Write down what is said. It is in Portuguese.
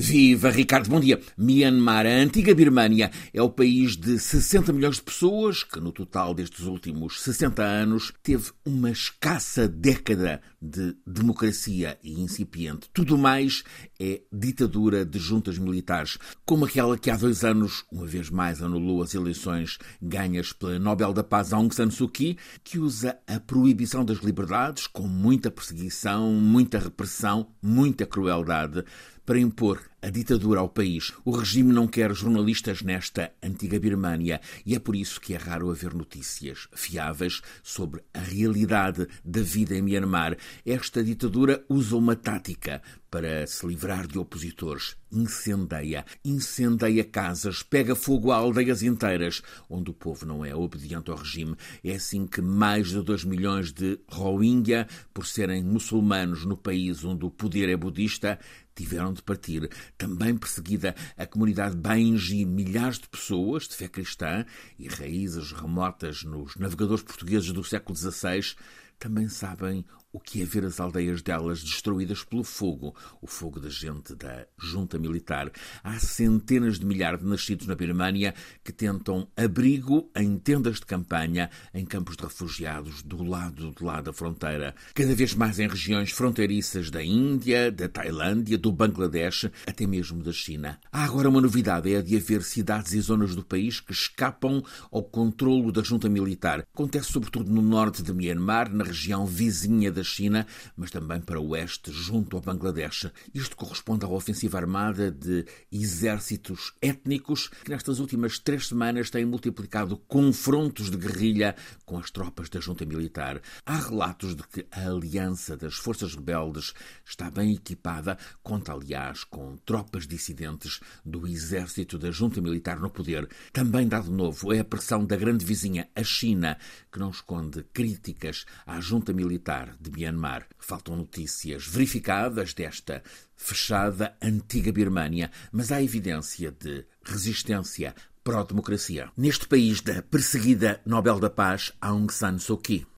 Viva Ricardo, bom dia. Myanmar, a antiga Birmânia, é o país de 60 milhões de pessoas que, no total destes últimos 60 anos, teve uma escassa década de democracia e incipiente. Tudo mais é ditadura de juntas militares, como aquela que há dois anos, uma vez mais, anulou as eleições ganhas pela Nobel da Paz Aung San Suu Kyi, que usa a proibição das liberdades com muita perseguição, muita repressão, muita crueldade para impor a ditadura ao país. O regime não quer jornalistas nesta antiga Birmânia e é por isso que é raro haver notícias fiáveis sobre a realidade da vida em Myanmar. Esta ditadura usa uma tática para se livrar de opositores. Incendeia, incendeia casas, pega fogo a aldeias inteiras, onde o povo não é obediente ao regime. É assim que mais de 2 milhões de Rohingya, por serem muçulmanos no país onde o poder é budista, tiveram de partir. Também perseguida a comunidade Bainji, milhares de pessoas de fé cristã e raízes remotas nos navegadores portugueses do século XVI também sabem o que é ver as aldeias delas destruídas pelo fogo, o fogo da gente da junta militar. Há centenas de milhares de nascidos na Birmânia que tentam abrigo em tendas de campanha em campos de refugiados do lado de lá da fronteira, cada vez mais em regiões fronteiriças da Índia, da Tailândia, do Bangladesh, até mesmo da China. Há agora uma novidade, é a de haver cidades e zonas do país que escapam ao controlo da junta militar. Acontece sobretudo no norte de Myanmar, na região vizinha da China, mas também para o oeste, junto ao Bangladesh. Isto corresponde à ofensiva armada de exércitos étnicos que nestas últimas três semanas têm multiplicado confrontos de guerrilha com as tropas da junta militar. Há relatos de que a aliança das forças rebeldes está bem equipada, conta aliás com tropas dissidentes do exército da junta militar no poder. Também dado novo é a pressão da grande vizinha, a China, que não esconde críticas à junta militar de Myanmar. Faltam notícias verificadas desta fechada antiga Birmânia, mas há evidência de resistência pró-democracia neste país da perseguida Nobel da Paz Aung San Suu Kyi.